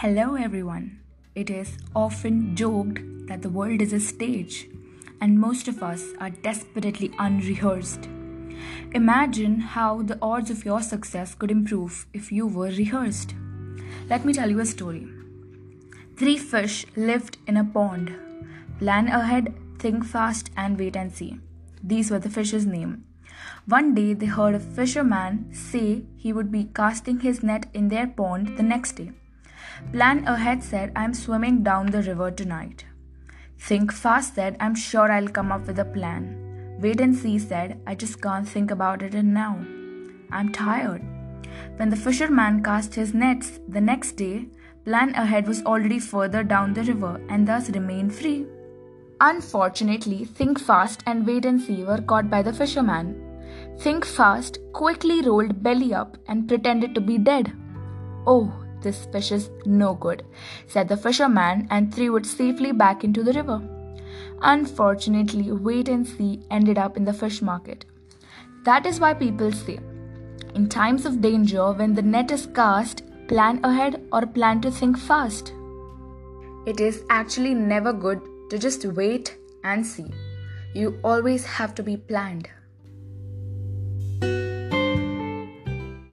Hello, everyone. It is often joked that the world is a stage, and most of us are desperately unrehearsed. Imagine how the odds of your success could improve if you were rehearsed. Let me tell you a story. Three fish lived in a pond. Plan ahead, think fast, and wait and see. These were the fish's name. One day they heard a fisherman say he would be casting his net in their pond the next day. Plan ahead said, I'm swimming down the river tonight. Think fast said, I'm sure I'll come up with a plan. Wait and see said, I just can't think about it now. I'm tired. When the fisherman cast his nets the next day, Plan ahead was already further down the river and thus remained free. Unfortunately, Think Fast and Wait and See were caught by the fisherman. Think Fast quickly rolled belly up and pretended to be dead. Oh, this fish is no good, said the fisherman and threw it safely back into the river. Unfortunately, wait and see ended up in the fish market. That is why people say, in times of danger, when the net is cast, plan ahead or plan to think fast. It is actually never good to just wait and see. You always have to be planned.